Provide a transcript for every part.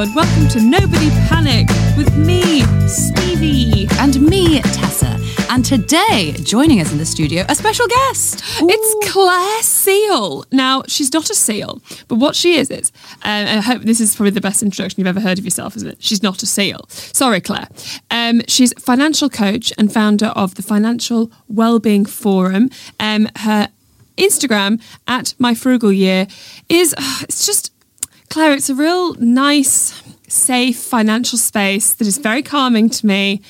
Hello and welcome to Nobody Panic with me, Stevie. and me, Tessa. And today, joining us in the studio, a special guest. It's Clare Seal. Now, she's not a seal, but what she is is, um, I hope this is probably the best introduction you've ever heard of yourself, isn't it? She's not a seal. Sorry, Clare. Um, she's financial coach and founder of the Financial Wellbeing Forum. Um, her Instagram at My Frugal Year is, uh, it's just, Clare, it's a real nice, safe financial space that is very calming to me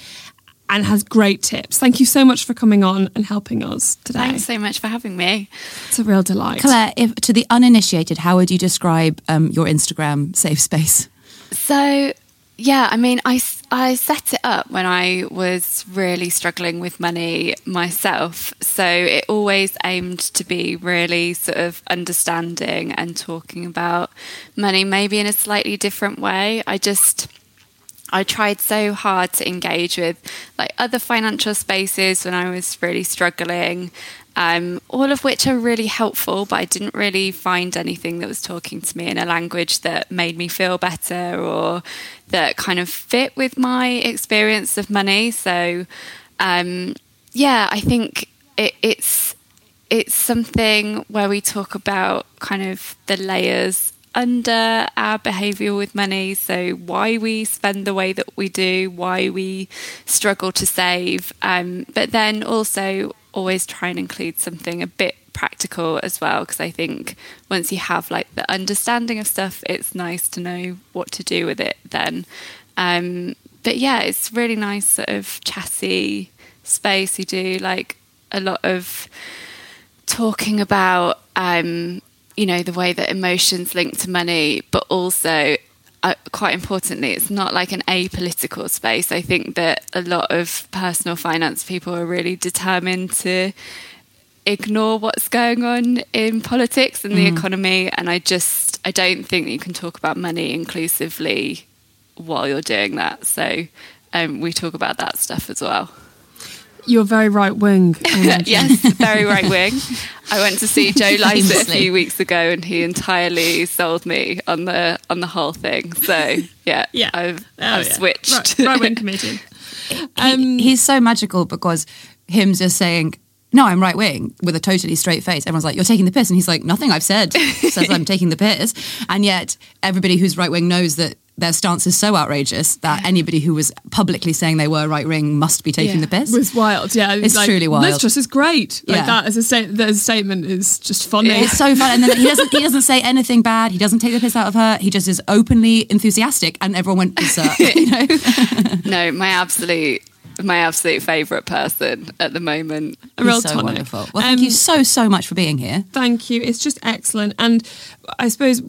and has great tips. Thank you so much for coming on and helping us today. Thanks so much for having me. It's a real delight. Clare, if, to the uninitiated, how would you describe um, your Instagram safe space? So, yeah, I mean, I, s- I set it up when I was really struggling with money myself. So it always aimed to be really sort of understanding and talking about money, maybe in a slightly different way. I just. I tried so hard to engage with like other financial spaces when I was really struggling, um, all of which are really helpful, but I didn't really find anything that was talking to me in a language that made me feel better or that kind of fit with my experience of money. So, um, yeah, I think it, it's it's something where we talk about kind of the layers under our behavior with money so why we spend the way that we do why we struggle to save um, but then also always try and include something a bit practical as well because i think once you have like the understanding of stuff it's nice to know what to do with it then. Um, but yeah it's really nice sort of chassis space. You do like a lot of talking about um, you know the way that emotions link to money but also uh, quite importantly it's not like an apolitical space. I think that a lot of personal finance people are really determined to ignore what's going on in politics and the economy. And i just i don't think that you can talk about money inclusively while you're doing that. So um, we talk about that stuff as well You're very right wing. Yes, very right wing. I went to see Joe Lycett a few weeks ago, and he entirely sold me on the on the whole thing. So yeah, Yeah. I've Oh, I've yeah. switched. Right, right wing comedian. He, um, he's so magical because him just saying, no, I'm right wing with a totally straight face. Everyone's like, you're taking the piss. And he's like, nothing I've said says I'm taking the piss. And yet everybody who's right wing knows that their stance is so outrageous that anybody who was publicly saying they were right wing must be taking Yeah. the piss. It was wild, yeah. It's like, truly wild. Liz Truss is great. Like Yeah. that as a, sta- that as a statement is just funny. It's so fun, and then he doesn't. He doesn't say anything bad. He doesn't take the piss out of her. He just is openly enthusiastic, and everyone went berserk. You know, no, my absolute my absolute favourite person at the moment. a real so tonic. wonderful. Well, thank Um, you so so much for being here. Thank you. It's just excellent. And I suppose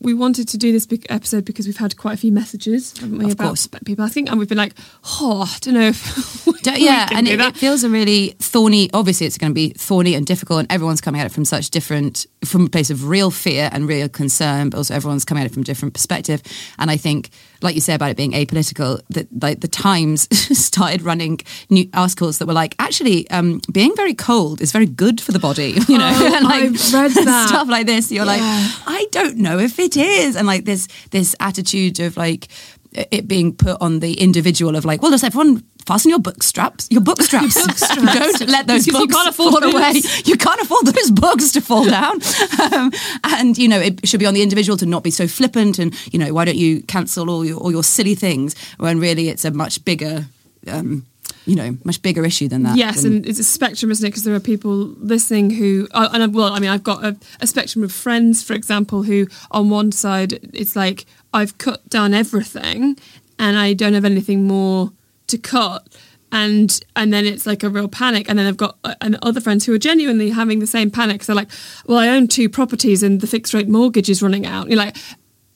we wanted to do this big episode because we've had quite a few messages, haven't we, Of about course. people asking, and we've been like, oh, I don't know if Don't- yeah, can and do it, that. it feels a really thorny. Obviously, it's going to be thorny and difficult, and everyone's coming at it from such different, from a place of real fear and real concern, but also everyone's coming at it from a different perspective. And I think, like you say about it being apolitical, that like the Times started running new articles that were like, actually, um, being very cold is very good for the body. You know, Oh, and like I've read that. stuff like this. You're like, I don't know if it is, and like this this attitude of like it being put on the individual of like, well, does everyone fasten your book straps? Your book straps. don't let those Because you can't afford fall away. boots. You can't afford those books to fall down. Um, and you know, it should be on the individual to not be so flippant. And you know, why don't you cancel all your all your silly things when really it's a much bigger. Um, you know, much bigger issue than that. Yes, than- and it's a spectrum, isn't it? Because there are people listening who, uh, and I, well, I mean, I've got a, a spectrum of friends, for example, who on one side it's like I've cut down everything, and I don't have anything more to cut, and and then it's like a real panic, and then I've got uh, and other friends who are genuinely having the same panic. So like, well, I own two properties, and the fixed rate mortgage is running out. You're like,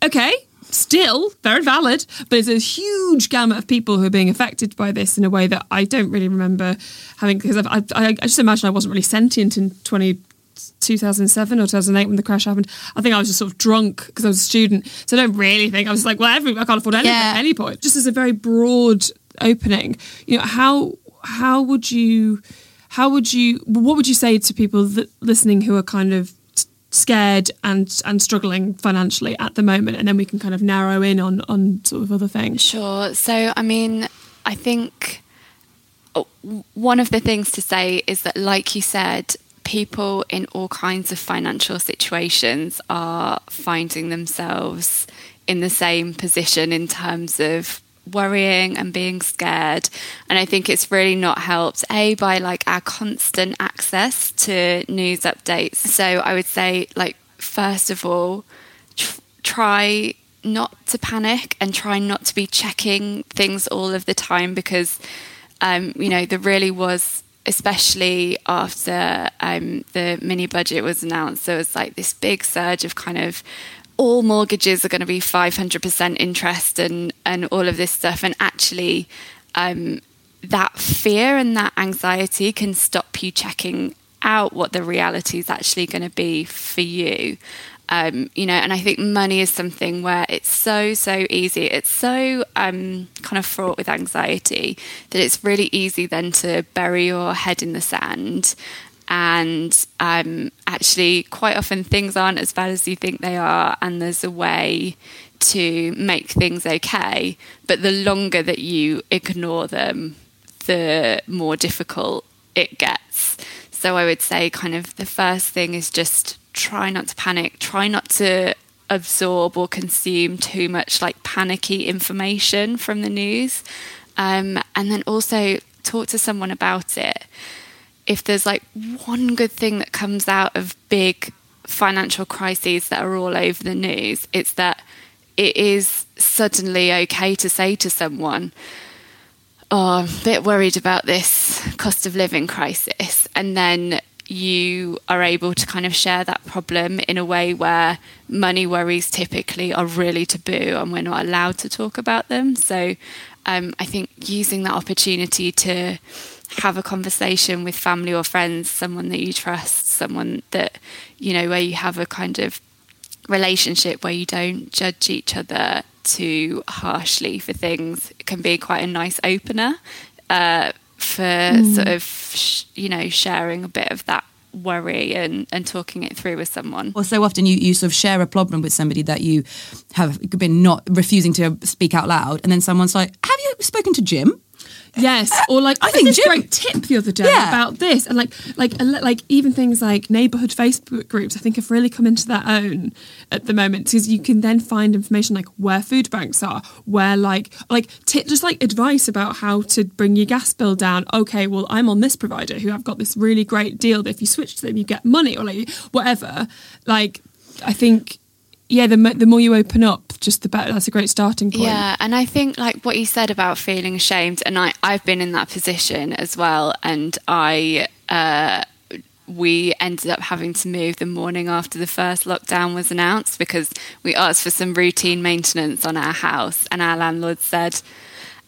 okay. Still very valid, but it's a huge gamut of people who are being affected by this in a way that I don't really remember having. Because I, I just imagine I wasn't really sentient in 20, 2007 or 2008 when the crash happened. I think I was just sort of drunk because I was a student. So I don't really think I was like, well, every, I can't afford anything Yeah. at any point. Just as a very broad opening, you know, how how would you how would you what would you say to people that listening who are kind of scared and and struggling financially at the moment and then we can kind of narrow in on on sort of other things Sure. So, I mean, I think uh, one of the things to say is that, like you said, people in all kinds of financial situations are finding themselves in the same position in terms of worrying and being scared. And i think it's really not helped a by like our constant access to news updates. So i would say like first of all tr- try not to panic and try not to be checking things all of the time because um, you know there really was especially after um, the mini budget was announced there was like this big surge of kind of all mortgages are going to be 500% interest and and all of this stuff and actually um, that fear and that anxiety can stop you checking out what the reality is actually going to be for you. Um, you know and i think money is something where it's so so easy. It's so um, kind of fraught with anxiety that it's really easy then to bury your head in the sand and um, actually quite often things aren't as bad as you think they are and there's a way to make things okay. But the longer that you ignore them the more difficult it gets. So i would say kind of the first thing is just try not to panic. Try not to absorb or consume too much like panicky information from the news. Um, and then also talk to someone about it if there's like one good thing that comes out of big financial crises that are all over the news, it's that it is suddenly okay to say to someone, Oh, I'm a bit worried about this cost of living crisis. And then you are able to kind of share that problem in a way where money worries typically are really taboo and we're not allowed to talk about them. So um, I think using that opportunity to have a conversation with family or friends, someone that you trust, someone that, you know, where you have a kind of relationship where you don't judge each other too harshly for things it can be quite a nice opener uh, for sort of, sh- you know, sharing a bit of that worry and, and talking it through with someone. Or so often you, you sort of share a problem with somebody that you have been not refusing to speak out loud, and then someone's like, "Have you spoken to Jim?" Yes, or like I, think Jim- great tip the other day Yeah. about this, and like like like even things like neighborhood Facebook groups. I think have really come into their own at the moment because you can then find information like where food banks are, where like like just like advice about how to bring your gas bill down. Okay, well I'm on this provider who I've got this really great deal that if you switch to them you get money or like whatever. Like I think yeah, the the more you open up, just the better. That's a great starting point. Yeah, and I think like what you said about feeling ashamed, and I I've been in that position as well, and I uh, we ended up having to move the morning after the first lockdown was announced because we asked for some routine maintenance on our house, and our landlord said,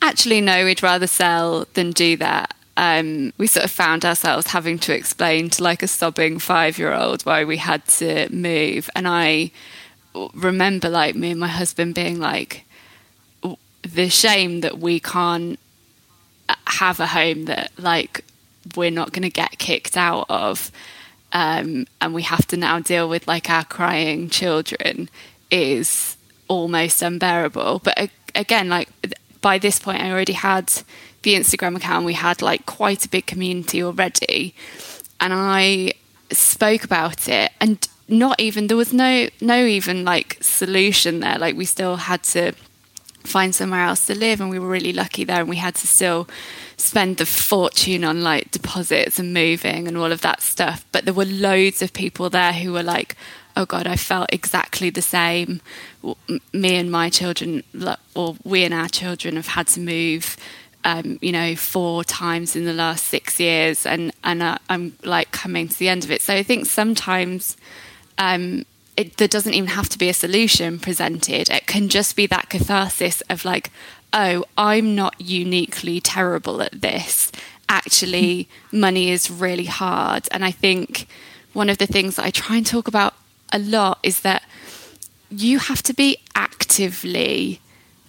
actually no, we'd rather sell than do that. Um, we sort of found ourselves having to explain to like a sobbing five year old why we had to move, and I remember like me and my husband being like the shame that we can't have a home that like we're not going to get kicked out of. Um, and we have to now deal with like our crying children is almost unbearable. But again like by this point i already had the instagram account. We had like quite a big community already. And i spoke about it and not even there was no no even like solution there. Like we still had to find somewhere else to live and we were really lucky there and we had to still spend the fortune on like deposits and moving and all of that stuff. But there were loads of people there who were like oh god i felt exactly the same. Me and my children or we and our children have had to move um, you know, four times in the last six years, and and uh, I'm like coming to the end of it. So I think sometimes um, it, there doesn't even have to be a solution presented. It can just be that catharsis of like, oh, I'm not uniquely terrible at this. Actually, money is really hard, and I think one of the things that I try and talk about a lot is that you have to be actively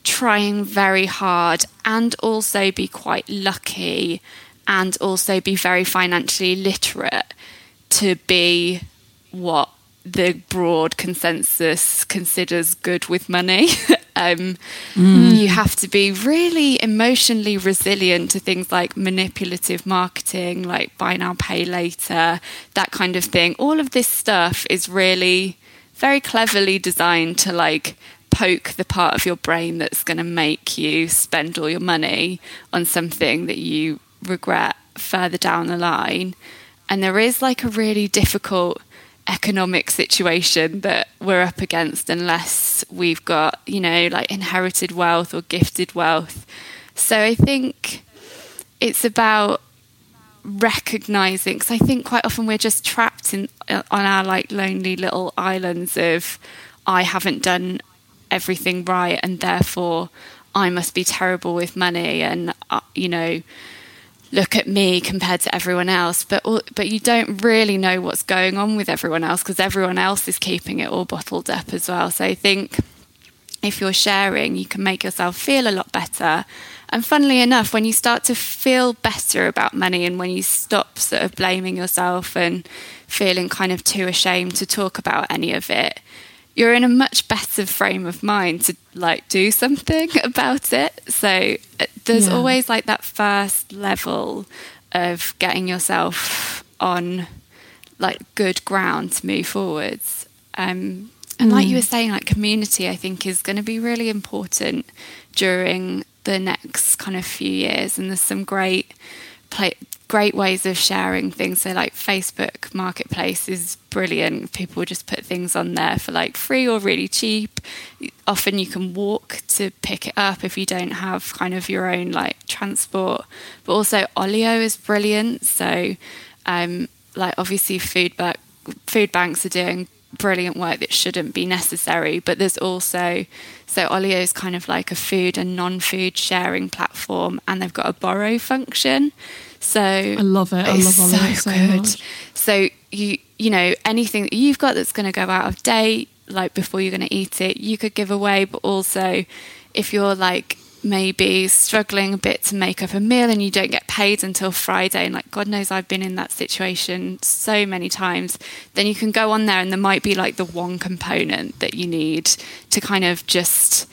trying very hard and also be quite lucky and also be very financially literate to be what the broad consensus considers good with money. um, mm. You have to be really emotionally resilient to things like manipulative marketing, like buy now, pay later, that kind of thing. All of this stuff is really very cleverly designed to like poke the part of your brain that's going to make you spend all your money on something that you regret further down the line. And there is like a really difficult economic situation that we're up against unless we've got, you know, like inherited wealth or gifted wealth. So I think it's about recognizing because I think quite often we're just trapped in on our like lonely little islands of I haven't done everything right and therefore I must be terrible with money and uh, you know look at me compared to everyone else but but you don't really know what's going on with everyone else because everyone else is keeping it all bottled up as well. So I think if you're sharing you can make yourself feel a lot better. And funnily enough when you start to feel better about money and when you stop sort of blaming yourself and feeling kind of too ashamed to talk about any of it you're in a much better frame of mind to like do something about it. So uh, there's yeah. always like that first level of getting yourself on like good ground to move forwards. Um, and mm. like you were saying, like community, I think is going to be really important during the next kind of few years. And there's some great play, great ways of sharing things. So, like Facebook Marketplace is brilliant. People just put things on there for like free or really cheap. Often you can walk to pick it up if you don't have kind of your own like transport. But also, Olio is brilliant. So, um, like obviously, food, but food banks are doing brilliant work that shouldn't be necessary. But there's also so Olio is kind of like a food and non-food sharing platform, and they've got a borrow function. So I love it. I love Olio so, so good. Much. So you you know anything that you've got that's going to go out of date, like before you're going to eat it, you could give away. But also, if you're like maybe struggling a bit to make up a meal and you don't get paid until Friday, and like God knows I've been in that situation so many times, then you can go on there and there might be like the one component that you need to kind of just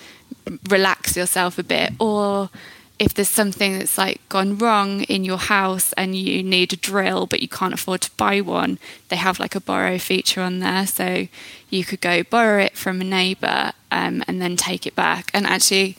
relax yourself a bit or if there's something that's like gone wrong in your house and you need a drill but you can't afford to buy one, they have like a borrow feature on there. So you could go borrow it from a neighbour um, and then take it back. And actually,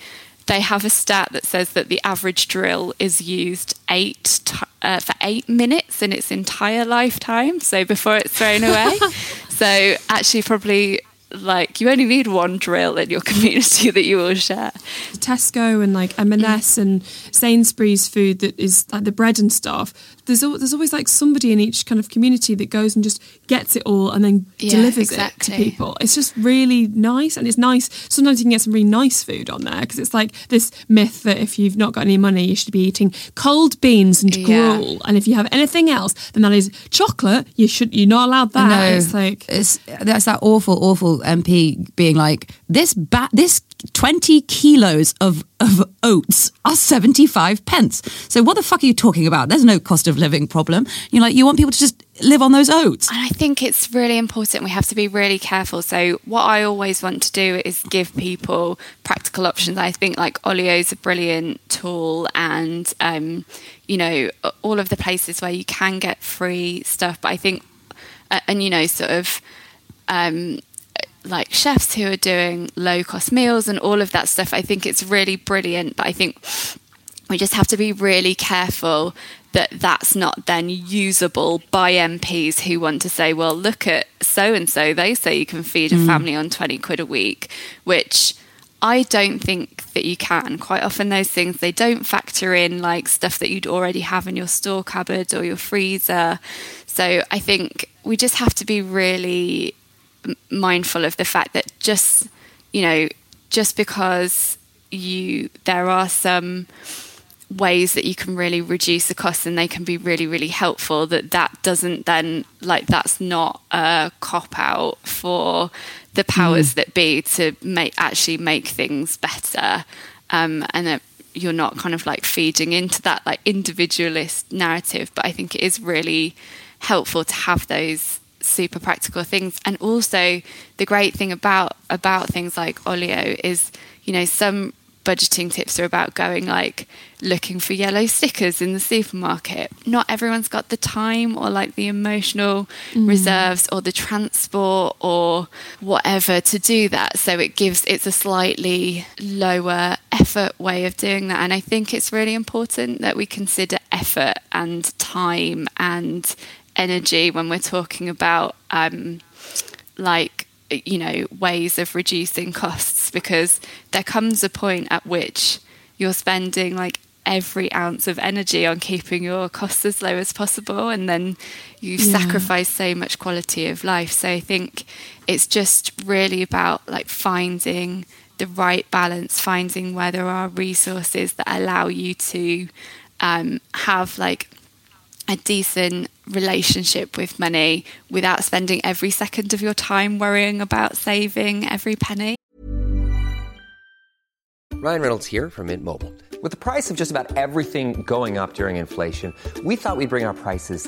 they have a stat that says that the average drill is used eight t- uh, for eight minutes in its entire lifetime. So before it's thrown away. so actually, probably like you only need one drill in your community that you will share. Tesco and like M&S and Sainsbury's food that is like the bread and stuff. There's there's always like somebody in each kind of community that goes and just gets it all and then yeah, delivers exactly. it to people. It's just really nice and it's nice. Sometimes you can get some really nice food on there because it's like this myth that if you've not got any money, you should be eating cold beans and yeah. gruel, and if you have anything else, then that is chocolate. You should you're not allowed that. No, it's like it's that's that awful awful MP being like, this ba- this 20 kilos of, of oats are 75 pence. So what the fuck are you talking about? There's no cost of living problem. You're like, you want people to just live on those oats. And I think it's really important. We have to be really careful. So, what I always want to do is give people practical options. I think like Olio is a brilliant tool, and um, you know, all of the places where you can get free stuff. But I think, uh, and you know, sort of. Um, like chefs who are doing low cost meals and all of that stuff. I think it's really brilliant, but I think we just have to be really careful that that's not then usable by MPs who want to say, well, look at so and so, they say you can feed a mm. family on 20 quid a week, which I don't think that you can. Quite often, those things they don't factor in like stuff that you'd already have in your store cupboard or your freezer. So I think we just have to be really mindful of the fact that just you know just because you there are some ways that you can really reduce the costs and they can be really really helpful that that doesn't then like that's not a cop out for the powers that be to make actually make things better. Um, and that you're not kind of like feeding into that like individualist narrative but i think it is really helpful to have those super practical things. And also the great thing about about things like Olio is you know some budgeting tips are about going like looking for yellow stickers in the supermarket. Not everyone's got the time or like the emotional mm. reserves or the transport or whatever to do that. So it gives it's a slightly lower effort way of doing that. And i think it's really important that we consider effort and time and energy when we're talking about um, like you know ways of reducing costs because there comes a point at which you're spending like every ounce of energy on keeping your costs as low as possible and then you sacrifice so much quality of life. So i think it's just really about like finding the right balance finding where there are resources that allow you to um, have like a decent relationship with money without spending every second of your time worrying about saving every penny. Ryan Reynolds here from Mint Mobile. With the price of just about everything going up during inflation, we thought we'd bring our prices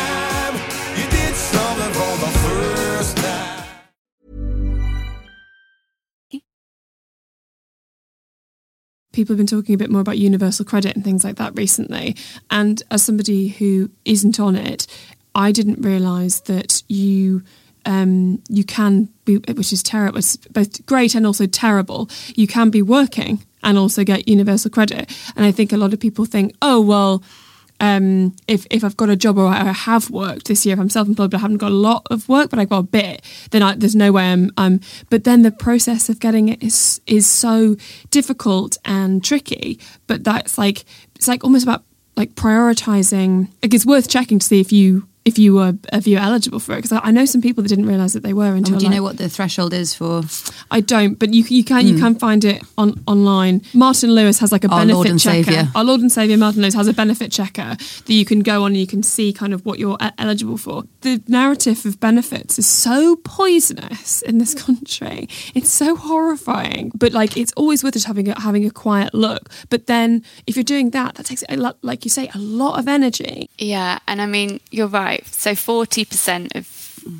people have been talking a bit more about universal credit and things like that recently. And as somebody who isn't on it, I didn't realise that you um, you can be, which is terrible. Both great and also terrible. You can be working and also get universal credit. And I think a lot of people think, oh well. Um, if if I've got a job or I have worked this year, if I'm self-employed but I haven't got a lot of work, but I've got a bit, then I, there's no way I'm. But then the process of getting it is is so difficult and tricky. But that's like it's like almost about like prioritizing. Like it's worth checking to see if you if you were if you're eligible for it because I, I know some people that didn't realize that they were until Oh, do you like- know what the threshold is for? I don't, but you you can you hmm. can find it on online. Martin Lewis has like a Our benefit Lord and checker. Saviour. Our Lord and Savior Martin Lewis has a benefit checker that you can go on and you can see kind of what you're e- eligible for. The narrative of benefits is so poisonous in this country. It's so horrifying, but like it's always worth just having a, having a quiet look. But then if you're doing that, that takes a lot, like you say, a lot of energy. Yeah, and I mean, you're right. So 40% of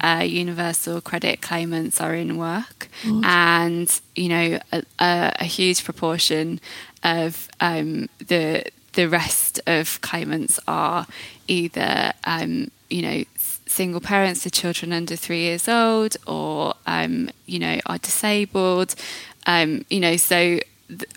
uh, universal credit claimants are in work, and you know, a, a, a huge proportion of um, the the rest of claimants are either um, you know single parents to children under three years old, or um, you know, are disabled. Um, you know, so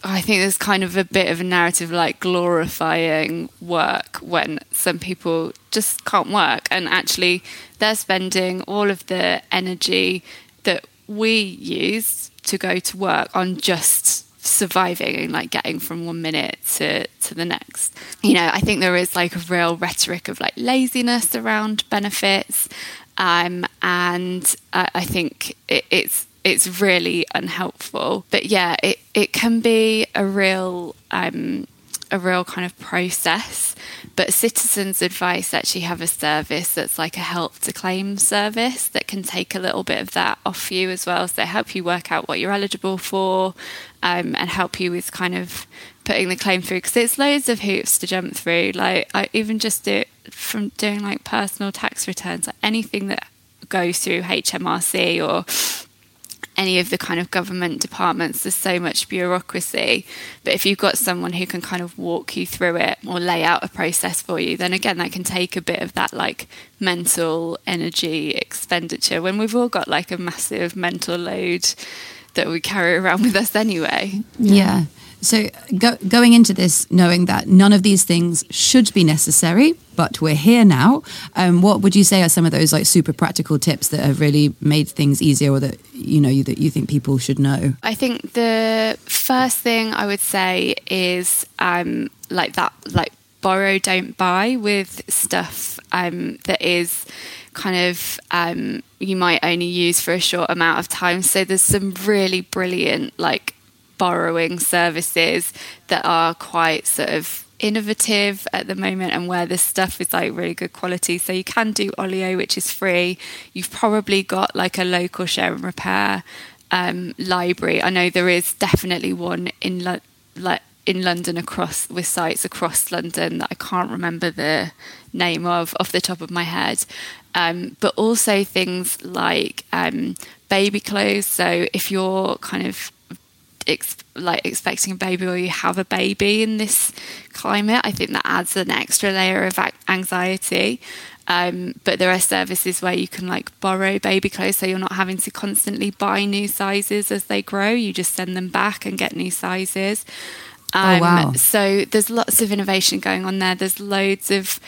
I think there's kind of a bit of a narrative like glorifying work when some people just can't work, and actually they're spending all of the energy that we use to go to work on just surviving and like getting from one minute to to the next. You know i think there is like a real rhetoric of like laziness around benefits. Um and i, I think it, it's it's really unhelpful but yeah it it can be a real um a real kind of process. But Citizens Advice actually have a service that's like a help to claim service that can take a little bit of that off you as well. So they help you work out what you're eligible for um, and help you with kind of putting the claim through because it's loads of hoops to jump through. Like I even just do it from doing like personal tax returns, like anything that goes through HMRC or any of the kind of government departments there's so much bureaucracy but if you've got someone who can kind of walk you through it or lay out a process for you then again that can take a bit of that like mental energy expenditure when we've all got like a massive mental load that we carry around with us anyway Yeah. So go, going into this knowing that none of these things should be necessary, but we're here now. Um, what would you say are some of those like super practical tips that have really made things easier, or that you know you, that you think people should know? I think the first thing I would say is um, like that, like borrow, don't buy with stuff um, that is kind of um, you might only use for a short amount of time. So there's some really brilliant like borrowing services that are quite sort of innovative at the moment and where this stuff is like really good quality. So you can do Olio which is free. You've probably got like a local share and repair um, library. I know there is definitely one in like in London across with sites across London that i can't remember the name of off the top of my head. Um, but also things like um, baby clothes. So if you're kind of ex- like expecting a baby or you have a baby in this climate, I think that adds an extra layer of anxiety. Um, but there are services where you can like borrow baby clothes, so you're not having to constantly buy new sizes as they grow. You just send them back and get new sizes. Um, Oh, wow. So there's lots of innovation going on there. There's loads of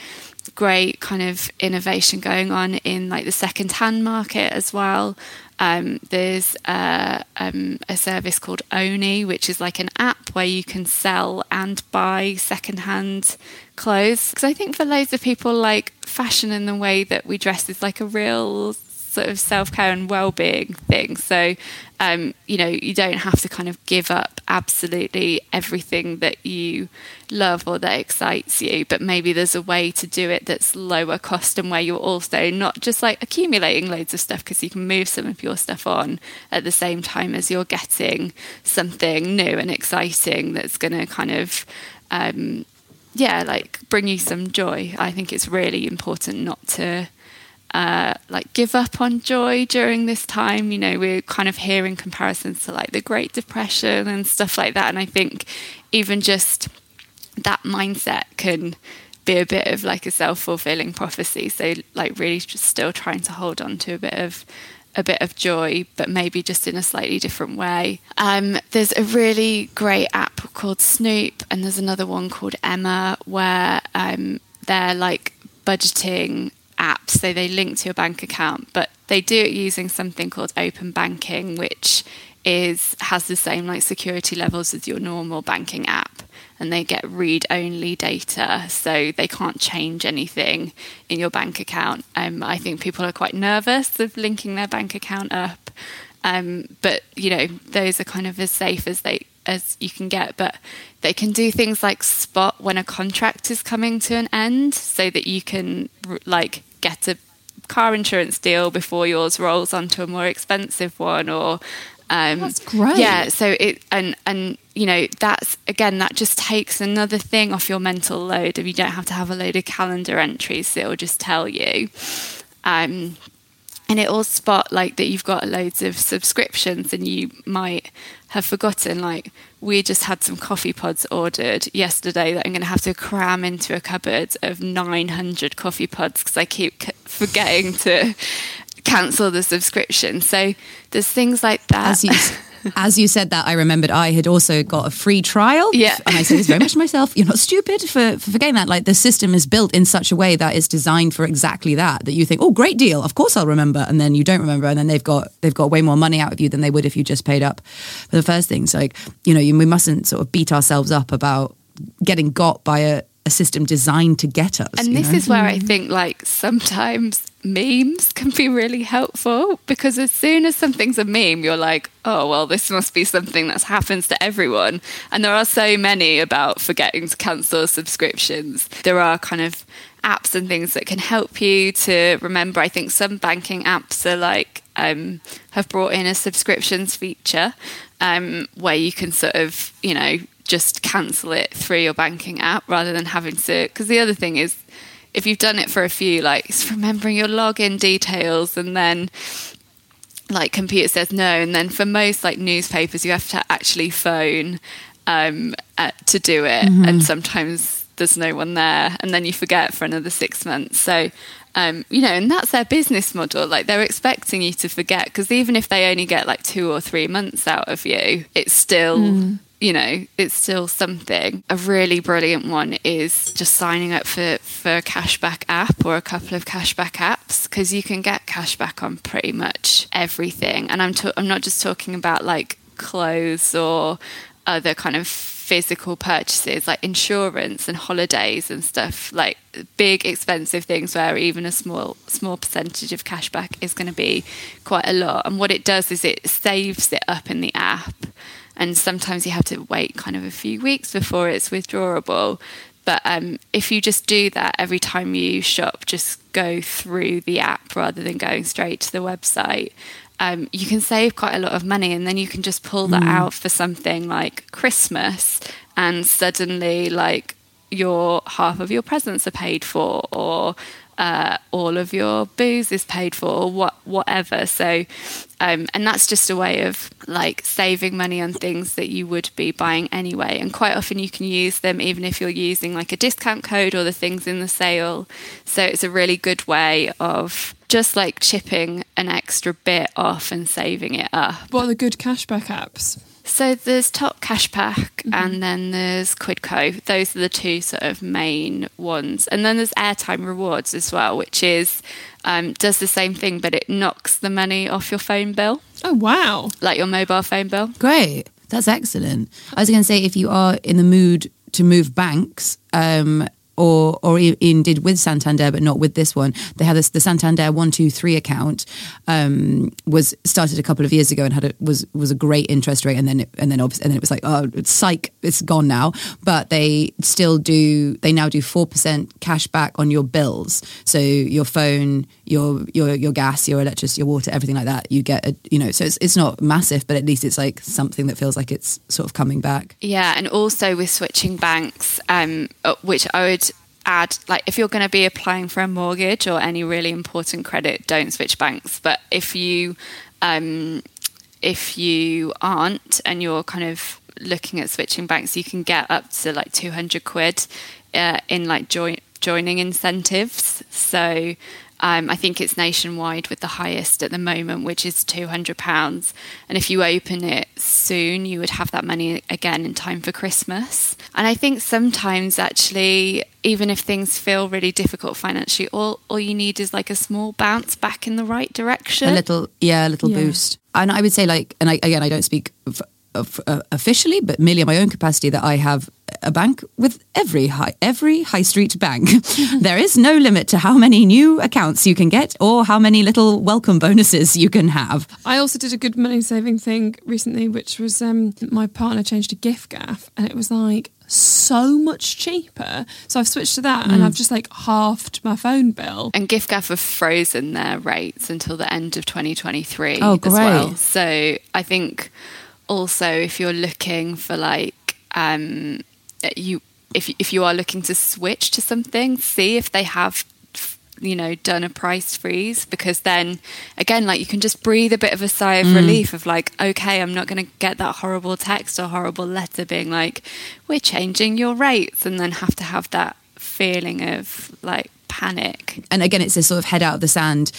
great kind of innovation going on in like the second hand market as well. Um, there's uh, um, a service called Oni, which is like an app where you can sell and buy secondhand clothes. Because I think for loads of people, like fashion and the way that we dress is like a real sort of self care and well being thing. So, um, you know, you don't have to kind of give up absolutely everything that you love or that excites you, but maybe there's a way to do it that's lower cost and where you're also not just like accumulating loads of stuff because you can move some of your stuff on at the same time as you're getting something new and exciting that's going to kind of. Um, yeah, like bring you some joy. I think it's really important not to uh, like give up on joy during this time. You know, we're kind of hearing comparisons to like the Great Depression and stuff like that. And I think even just that mindset can be a bit of like a self fulfilling prophecy. So, like, really just still trying to hold on to a bit of a bit of joy, but maybe just in a slightly different way. Um, there's a really great app called Snoop, and there's another one called Emma where um, they're like budgeting apps. So they link to your bank account, but they do it using something called open banking, which is has the same like security levels as your normal banking app and they get read only data so they can't change anything in your bank account um, i think people are quite nervous of linking their bank account up um, but you know those are kind of as safe as they as you can get but they can do things like spot when a contract is coming to an end so that you can like get a car insurance deal before yours rolls onto a more expensive one or um, That's great. Yeah, so it and and you know that's again that just takes another thing off your mental load. If you don't have to have a load of calendar entries, so it'll just tell you. Um, and it will spot like that you've got loads of subscriptions and you might have forgotten like we just had some coffee pods ordered yesterday that I'm going to have to cram into a cupboard of 900 coffee pods because I keep forgetting to cancel the subscription. So there's things like that. As you, as you said that, I remembered I had also got a free trial. Yeah. And I said this very much to myself. You're not stupid for, for forgetting that. Like the system is built in such a way that it's designed for exactly that. That you think, oh, great deal. Of course I'll remember. And then you don't remember. And then they've got they've got way more money out of you than they would if you just paid up for the first thing. So like, you know, you, we mustn't sort of beat ourselves up about getting got by a, a system designed to get us. And you this know? is where I think like sometimes memes can be really helpful because as soon as something's a meme, you're like, oh, well, this must be something that happens to everyone. And there are so many about forgetting to cancel subscriptions. There are kind of apps and things that can help you to remember. I think some banking apps are like, um, have brought in a subscriptions feature um, where you can sort of, you know, just cancel it through your banking app rather than having to. Because the other thing is, if you've done it for a few, like it's remembering your login details and then like computer says no. And then for most like newspapers, you have to actually phone um, uh, to do it. And sometimes there's no one there. And then you forget for another six months. So, um, you know, and that's their business model. Like they're expecting you to forget because even if they only get like two or three months out of you, it's still you know, it's still something. A really brilliant one is just signing up for, for a cashback app or a couple of cashback apps because you can get cashback on pretty much everything. And I'm I'm not just talking about like clothes or other kind of physical purchases like insurance and holidays and stuff like big expensive things where even a small small percentage of cashback is going to be quite a lot and what it does is it saves it up in the app and sometimes you have to wait kind of a few weeks before it's withdrawable. But um, if you just do that every time you shop, just go through the app rather than going straight to the website. Um, you can save quite a lot of money, and then you can just pull that out for something like Christmas, and suddenly, like your half of your presents are paid for, or uh, all of your booze is paid for, or what whatever. So, um, and that's just a way of like saving money on things that you would be buying anyway. And quite often you can use them even if you're using like a discount code or the things in the sale. So it's a really good way of just like chipping an extra bit off and saving it up. What are the good cashback apps? So there's Top Cashback and then there's Quidco. Those are the two sort of main ones. And then there's Airtime Rewards as well, which is um, does the same thing, but it knocks the money off your phone bill, Oh wow! like your mobile phone bill. Great. That's excellent. I was going to say, if you are in the mood to move banks, um, or or e- indeed with Santander, but not with this one, they had this the Santander one two three account um, was started a couple of years ago and had a, was was a great interest rate, and then it, and then and then it was like oh it's psych it's gone now, but they still do they now do four percent cash back on your bills, so your phone, your your your gas, your electricity, your water, everything like that. You get a you know so it's it's not massive, but at least it's like something that feels like it's sort of coming back. Yeah, and also with switching banks, um, uh, which I would add, like if you're going to be applying for a mortgage or any really important credit, don't switch banks. But if you, um, if you aren't and you're kind of looking at switching banks, you can get up to like 200 quid uh, in like join, joining incentives. So um, I think it's Nationwide with the highest at the moment, which is £200. And if you open it soon, you would have that money again in time for Christmas. And I think sometimes, actually, even if things feel really difficult financially, all, all you need is like a small bounce back in the right direction. A little, yeah, a little Yeah. boost. and I would say like, and I, again, I don't speak f- f- uh, officially, but merely in my own capacity that I have a bank with every high every high street bank. there is no limit to how many new accounts you can get or how many little welcome bonuses you can have. I also did a good money saving thing recently, which was um, my partner changed to giffgaff, and it was like so much cheaper. So I've switched to that, and Mm. I've just like halved my phone bill. And giffgaff have frozen their rates until the end of 2023 Oh, as well. great. So I think also if you're looking for like um, you if if you are looking to switch to something, see if they have you know done a price freeze because then again like you can just breathe a bit of a sigh of Mm. relief of like okay i'm not going to get that horrible text or horrible letter being like we're changing your rates and then have to have that feeling of like panic and again, it's this sort of head out of the sand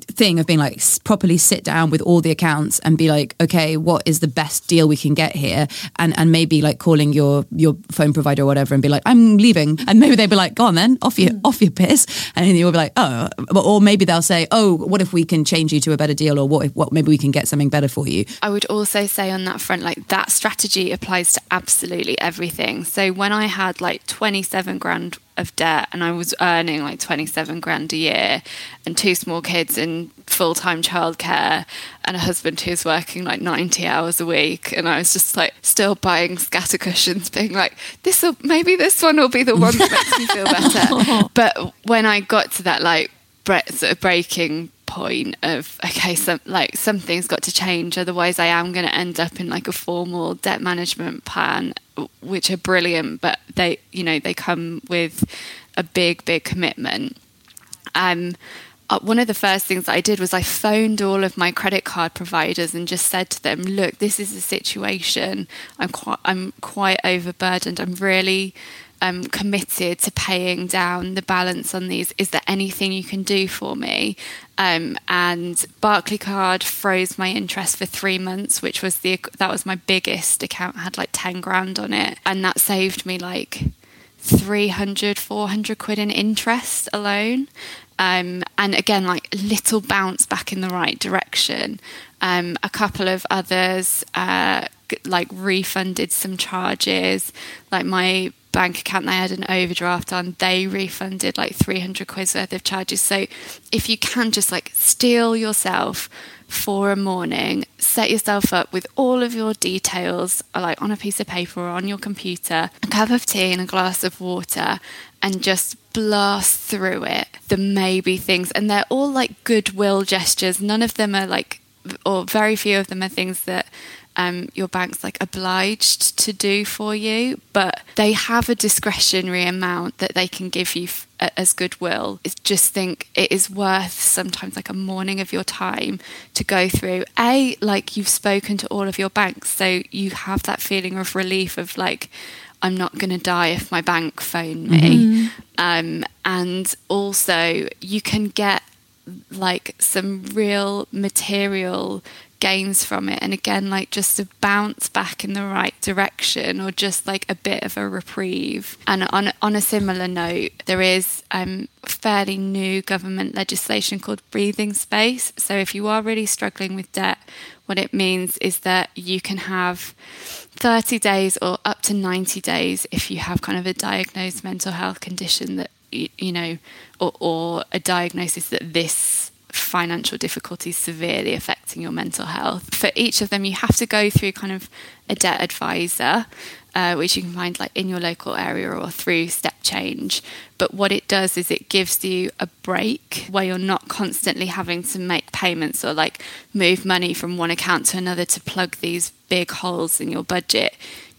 thing of being like properly sit down with all the accounts and be like okay what is the best deal we can get here? And and maybe like calling your your phone provider or whatever and be like i'm leaving. And maybe they'd be like go on then off your mm. off your piss. And then you'll be like oh or maybe they'll say oh what if we can change you to a better deal or what if what maybe we can get something better for you? I would also say on that front, like that strategy applies to absolutely everything. So when I had like 27 grand of debt and I was earning like 27 grand a year and two small kids in full time childcare and a husband who's working like 90 hours a week. And I was just like still buying scatter cushions, being like, this will maybe this one will be the one that makes me feel better. but when I got to that like bre- sort of breaking point of okay some like something's got to change otherwise i am going to end up in like a formal debt management plan which are brilliant but they you know they come with a big big commitment um uh, one of the first things I did was I phoned all of my credit card providers and just said to them, "Look, this is the situation. I'm quite, I'm quite overburdened. I'm really um, committed to paying down the balance on these. Is there anything you can do for me?" Um, and Barclaycard froze my interest for three months, which was the that was my biggest account. I Had like ten grand on it, and that saved me like 300 400 quid in interest alone um, and again like little bounce back in the right direction um, a couple of others uh, like refunded some charges like my bank account they had an overdraft on they refunded like 300 quid worth of charges so if you can just like steel yourself for a morning, set yourself up with all of your details, uh, like on a piece of paper or on your computer, a cup of tea and a glass of water, and just blast through it. The maybe things, and they're all like goodwill gestures. None of them are like, or very few of them are things that um, your bank's like obliged to do for you, but they have a discretionary amount that they can give you f- as goodwill. It's just think it is worth sometimes like a morning of your time to go through. A, like you've spoken to all of your banks, so you have that feeling of relief of like, I'm not going to die if my bank phone me. Um, and also, you can get like some real material gains from it and again like just a bounce back in the right direction or just like a bit of a reprieve. And on on a similar note there is um fairly new government legislation called breathing space. So if you are really struggling with debt what it means is that you can have 30 days or up to 90 days if you have kind of a diagnosed mental health condition that you, you know or, or a diagnosis that this financial difficulties severely affecting your mental health. For each of them, you have to go through kind of a debt advisor, uh, which you can find like in your local area or through Step Change. But what it does is it gives you a break where you're not constantly having to make payments or like move money from one account to another to plug these big holes in your budget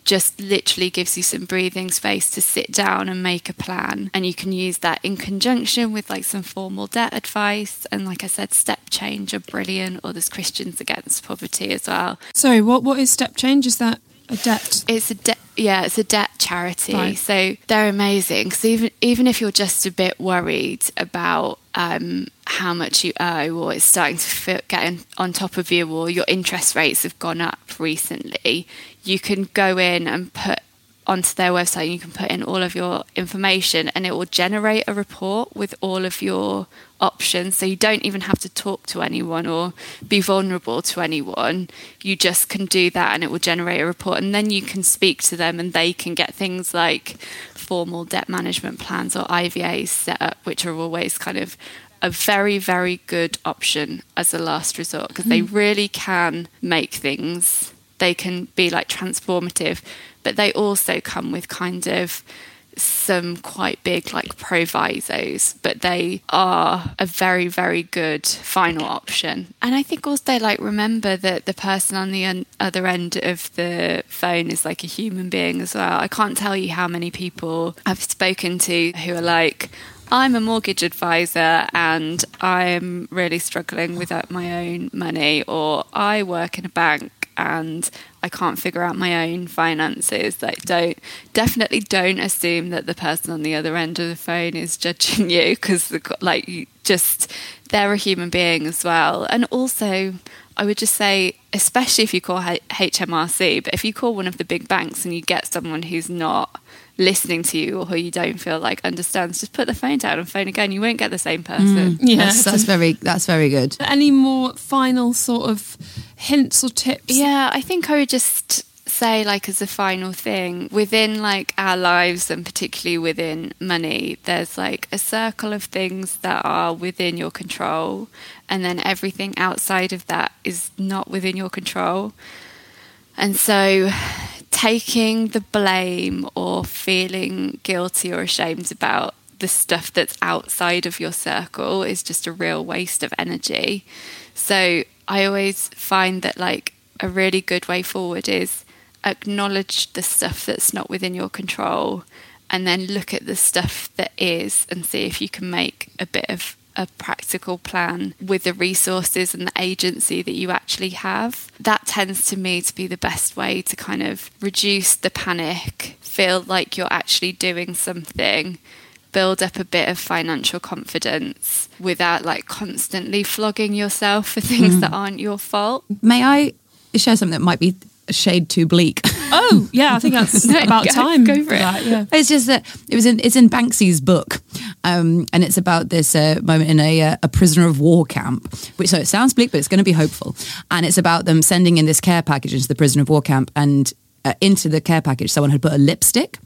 just literally gives you some breathing space to sit down and make a plan. And you can use that in conjunction with like some formal debt advice. And like I said, step change are brilliant, or there's Christians Against Poverty as well. Sorry, what what is step change? Is that a debt? It's a debt. Yeah, it's a debt charity. Right. So they're amazing. So even even if you're just a bit worried about um, how much you owe, or it's starting to feel, get on top of you, or your interest rates have gone up recently, you can go in and put onto their website. You can put in all of your information and it will generate a report with all of your options. So you don't even have to talk to anyone or be vulnerable to anyone. You just can do that and it will generate a report. And then you can speak to them and they can get things like formal debt management plans or IVAs set up, which are always kind of a very, very good option as a last resort because they mm. really can make things. They can be like transformative, but they also come with kind of some quite big like provisos, but they are a very, very good final option. And I think also like remember that the person on the un- other end of the phone is like a human being as well. I can't tell you how many people I've spoken to who are like, I'm a mortgage advisor and I'm really struggling with my own money, or I work in a bank and I can't figure out my own finances. Like, don't definitely don't assume that the person on the other end of the phone is judging you because, like, you just they're a human being as well. And also, I would just say, especially if you call H- HMRC, but if you call one of the big banks and you get someone who's not listening to you or who you don't feel like understands, just put the phone down and phone again. You won't get the same person. Mm. Yeah. That's, that's very that's very good. Any more final sort of hints or tips? Yeah, I think I would just say like as a final thing within like our lives and particularly within money there's like a circle of things that are within your control and then everything outside of that is not within your control and so taking the blame or feeling guilty or ashamed about the stuff that's outside of your circle is just a real waste of energy. So I always find that like a really good way forward is acknowledge the stuff that's not within your control and then look at the stuff that is and see if you can make a bit of a practical plan with the resources and the agency that you actually have. That tends to me to be the best way to kind of reduce the panic, feel like you're actually doing something, build up a bit of financial confidence without like constantly flogging yourself for things hmm. that aren't your fault. May I share something that might be a shade too bleak? Oh, yeah, I think that's about Go- time. go for it. that, yeah. It's just that it was in it's in Banksy's book, um, and it's about this uh, moment in a uh, a prisoner of war camp. Which so it sounds bleak, but it's going to be hopeful. And it's about them sending in this care package into the prisoner of war camp, and uh, into the care package, someone had put a lipstick.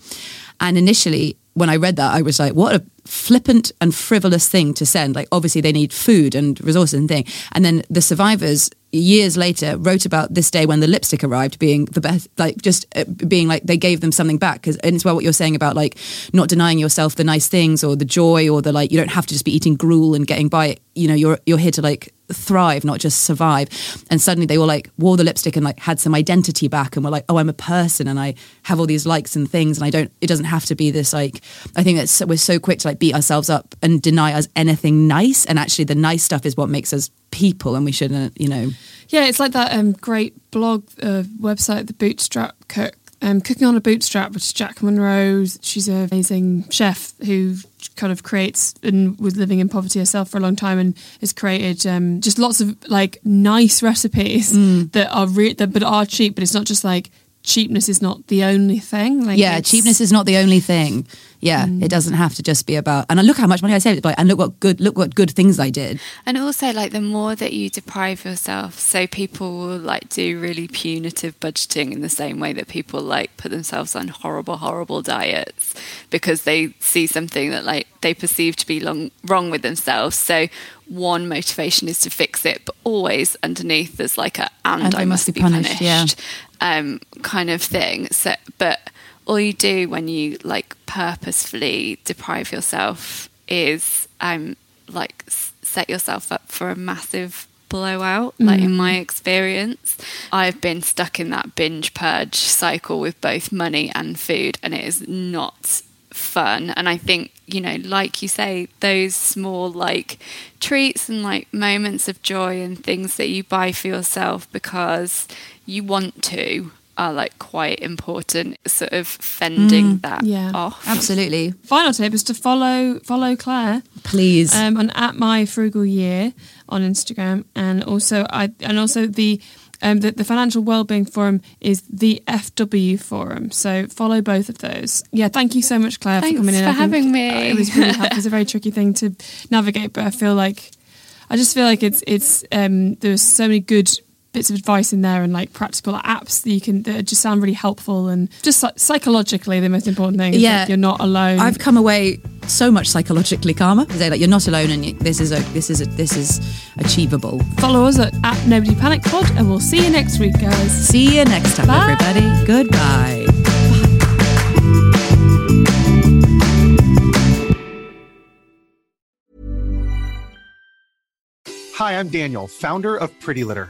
And initially, when I read that, I was like, "What a flippant and frivolous thing to send!" Like, obviously, they need food and resources and thing. And then the survivors years later wrote about this day when the lipstick arrived being the best like just uh, being like they gave them something back because and it's well what you're saying about like not denying yourself the nice things or the joy or the like you don't have to just be eating gruel and getting by you know you're you're here to like thrive not just survive and suddenly they all like wore the lipstick and like had some identity back and were like oh I'm a person and I have all these likes and things and I don't it doesn't have to be this like I think that we're so quick to like beat ourselves up and deny us anything nice and actually the nice stuff is what makes us people and we shouldn't you know Yeah, it's like that um, great blog uh, website, the Bootstrap Cook. Um, Cooking on a Bootstrap, which is Jack Monroe. She's an amazing chef who kind of creates and was living in poverty herself for a long time and has created um, just lots of like nice recipes that are re- that but are cheap. But it's not just like cheapness is not the only thing. Like yeah, cheapness is not the only thing. Yeah, it doesn't have to just be about. And look how much money I saved, and look what good look what good things I did. And also, like, the more that you deprive yourself, so people will like do really punitive budgeting in the same way that people like put themselves on horrible, horrible diets because they see something that like they perceive to be long, wrong with themselves. So one motivation is to fix it, but always underneath there's like a and, I must be punished, yeah. um, kind of thing. So, but all you do when you like purposefully deprive yourself is um like set yourself up for a massive blowout like in my experience. I've been stuck in that binge purge cycle with both money and food and it is not fun. And i think you know like you say those small like treats and like moments of joy and things that you buy for yourself because you want to are like quite important sort of fending that yeah. off Absolutely, Final tip is to follow follow Clare. please. um, on at my frugal year on Instagram, and also I and also the Um, the, the Financial Wellbeing Forum is the FW Forum. So follow both of those. Yeah, thank you so much, Clare, Thanks for coming in. for I think, having me. uh, it was really helpful. It's a very tricky thing to navigate, but I feel like I just feel like it's it's um, there's so many good bits of advice in there and like practical apps that you can that just sound really helpful and just psy- psychologically the most important thing is Yeah. that you're not alone. I've come away so much psychologically calmer. Say like you're not alone, and you, this is a, this is a, this is achievable. Follow us at, at Nobody Panic Pod and we'll see you next week, guys. See you next time, Bye. everybody. Goodbye. Hi, I'm Daniel, founder of Pretty Litter.